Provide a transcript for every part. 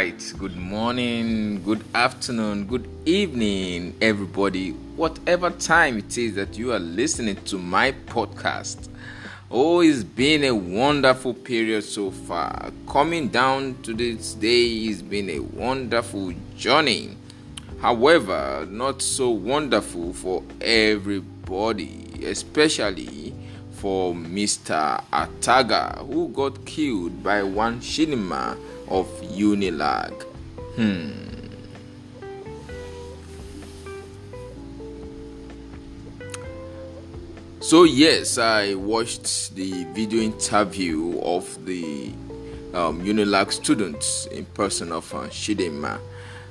Right. Good morning, good afternoon, good evening, everybody. Whatever time it is that you are listening to my podcast. Oh, it's been a wonderful period so far. Coming down to this day has been a wonderful journey. However, not so wonderful for everybody, especially for Mr. Ataga, who got killed by one Chidinma of Unilag. Hmm. So, yes, I watched the video interview of the um, Unilag students in person of uh, Chidinma,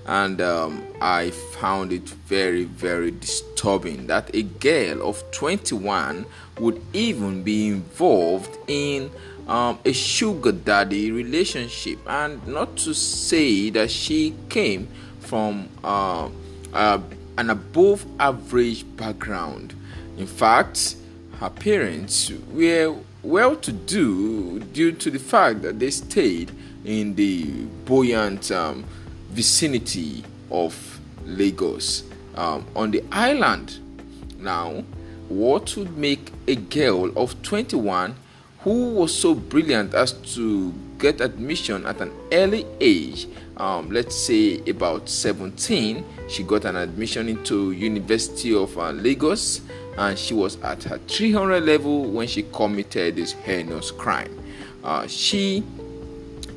and um, I found it very, very disturbing that a girl of 21 would even be involved in um, a sugar daddy relationship, and not to say that she came from uh, uh, an above average background. In fact, her parents were well to do due to the fact that they stayed in the buoyant um, vicinity of Lagos um, on the island. Now, what would make a girl of 21 who was so brilliant as to get admission at an early age um, let's say about 17 she got an admission into university of uh, lagos and she was at her 300 level when she committed this heinous crime uh, she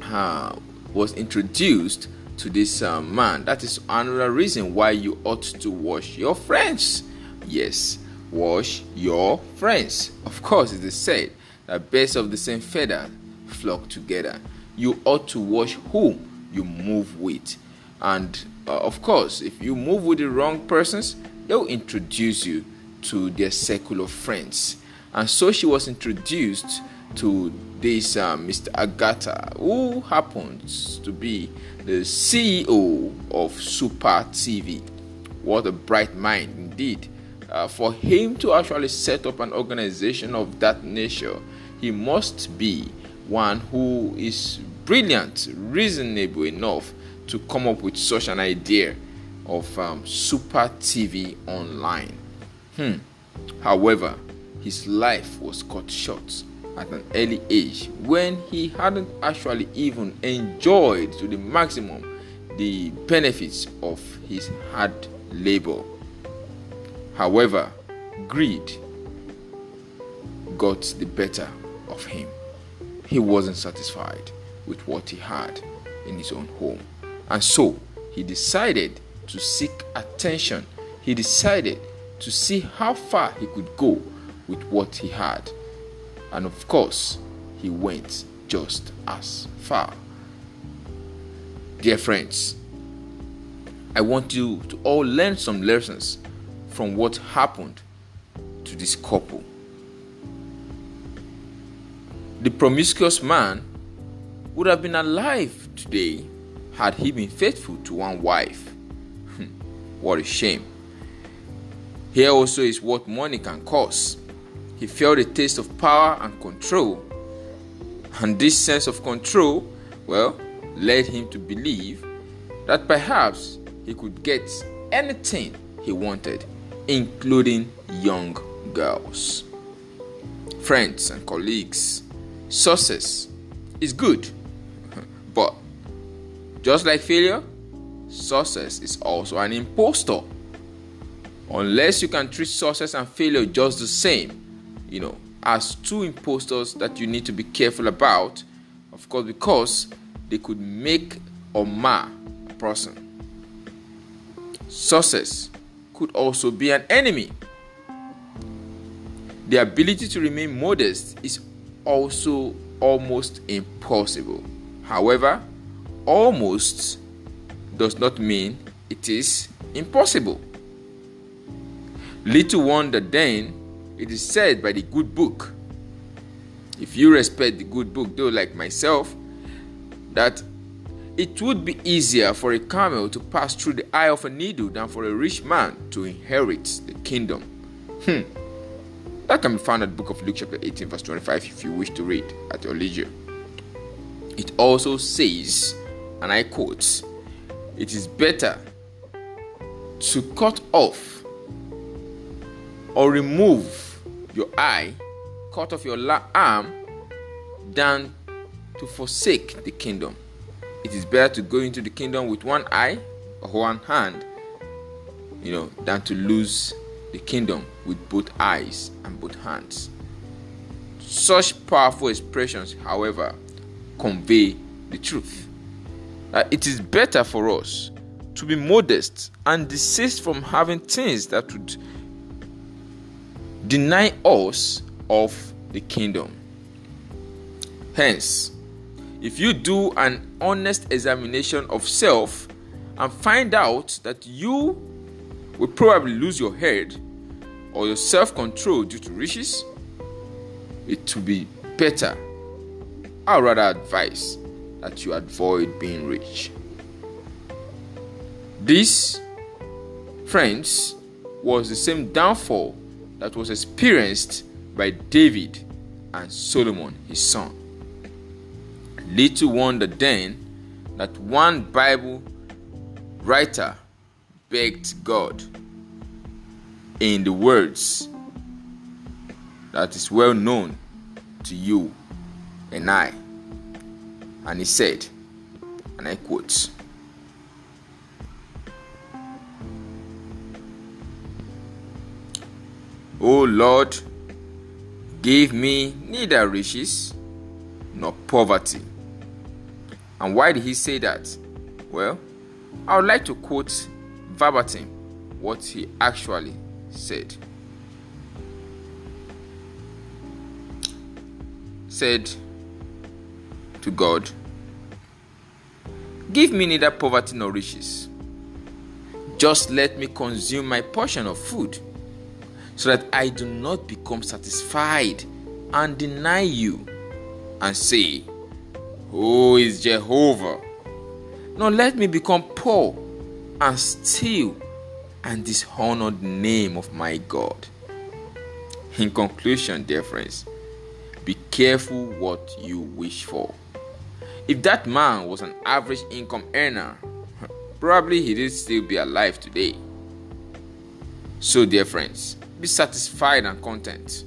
uh, was introduced to this uh, man that is another reason why you ought to wash your friends yes wash your friends of course it is said that birds of the same feather flock together. You ought to wash who you move with. And uh, of course, if you move with the wrong persons, they'll introduce you to their circle of friends. And so she was introduced to this uh, Mr. Agata, who happens to be the CEO of Super TV. What a bright mind indeed. Uh, for him to actually set up an organization of that nature he must be one who is brilliant, reasonable enough to come up with such an idea of um, Super TV online. Hmm. However, his life was cut short at an early age when he hadn't actually even enjoyed to the maximum the benefits of his hard labor. However, greed got the better of him. He wasn't satisfied with what he had in his own home. And so he decided to seek attention. He decided to see how far he could go with what he had. And of course, he went just as far. Dear friends, I want you to all learn some lessons from what happened to this couple the promiscuous man would have been alive today had he been faithful to one wife. Hmm, what a shame. Here also is what money can cause. He felt a taste of power and control. And this sense of control, well, led him to believe that perhaps he could get anything he wanted, including young girls. Friends and colleagues, Success is good, but just like failure, success is also an impostor. Unless you can treat success and failure just the same, you know, as two impostors that you need to be careful about, of course, because they could make or mar a person. Success could also be an enemy. The ability to remain modest is also almost impossible. However, almost does not mean it is impossible. Little wonder then it is said by the good book. If you respect the good book, though, like myself, that it would be easier for a camel to pass through the eye of a needle than for a rich man to inherit the kingdom. Hmm. That can be found at the book of Luke, chapter 18, verse 25, if you wish to read at your leisure. It also says and I quote, It is better to cut off or remove your eye, cut off your arm, than to forsake the kingdom. It is better to go into the kingdom with one eye or one hand, you know, than to lose the kingdom with both eyes and both hands. Such powerful expressions, however, convey the truth. That it is better for us to be modest and desist from having things that would deny us of the kingdom. Hence, if you do an honest examination of self and find out that you will probably lose your head or your self control due to riches, it will be better. I would rather advise that you avoid being rich. This, friends, was the same downfall that was experienced by David and Solomon, his son. Little wonder then that one Bible writer begged God in the words that is well known to you and I. And he said, and I quote, O Lord, give me neither riches nor poverty. And why did he say that? Well, I would like to quote verbatim what he actually said. Said to God, Give me neither poverty nor riches. Just let me consume my portion of food so that I do not become satisfied and deny you and say, Who is Jehovah? Nor let me become poor and steal and dishonor the name of my God. In conclusion, dear friends, be careful what you wish for. If that man was an average income earner, probably he would still be alive today. So, dear friends, be satisfied and content.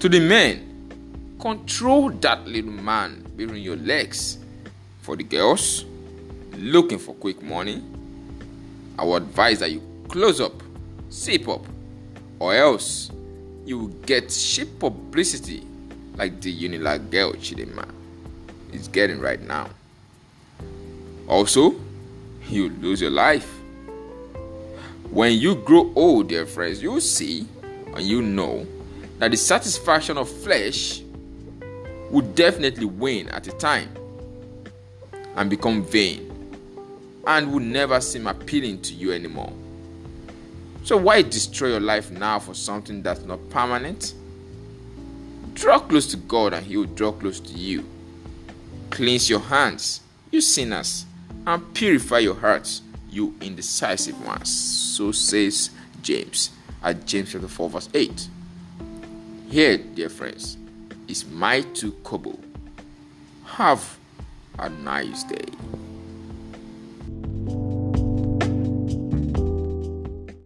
To the men, control that little man between your legs. For the girls, looking for quick money, I would advise that you close up, zip up, or else you will get cheap publicity like the Unilag girl Chidinma is getting right now. Also, you lose your life. When you grow old, dear friends, you see and you know that the satisfaction of flesh will definitely wane at a time and become vain and will never seem appealing to you anymore. So, why destroy your life now for something that's not permanent? Draw close to God and He will draw close to you. Cleanse your hands, you sinners, and purify your hearts, you indecisive ones. So says James at James chapter 4, verse 8. Here, dear friends, is my two kobo. Have a nice day.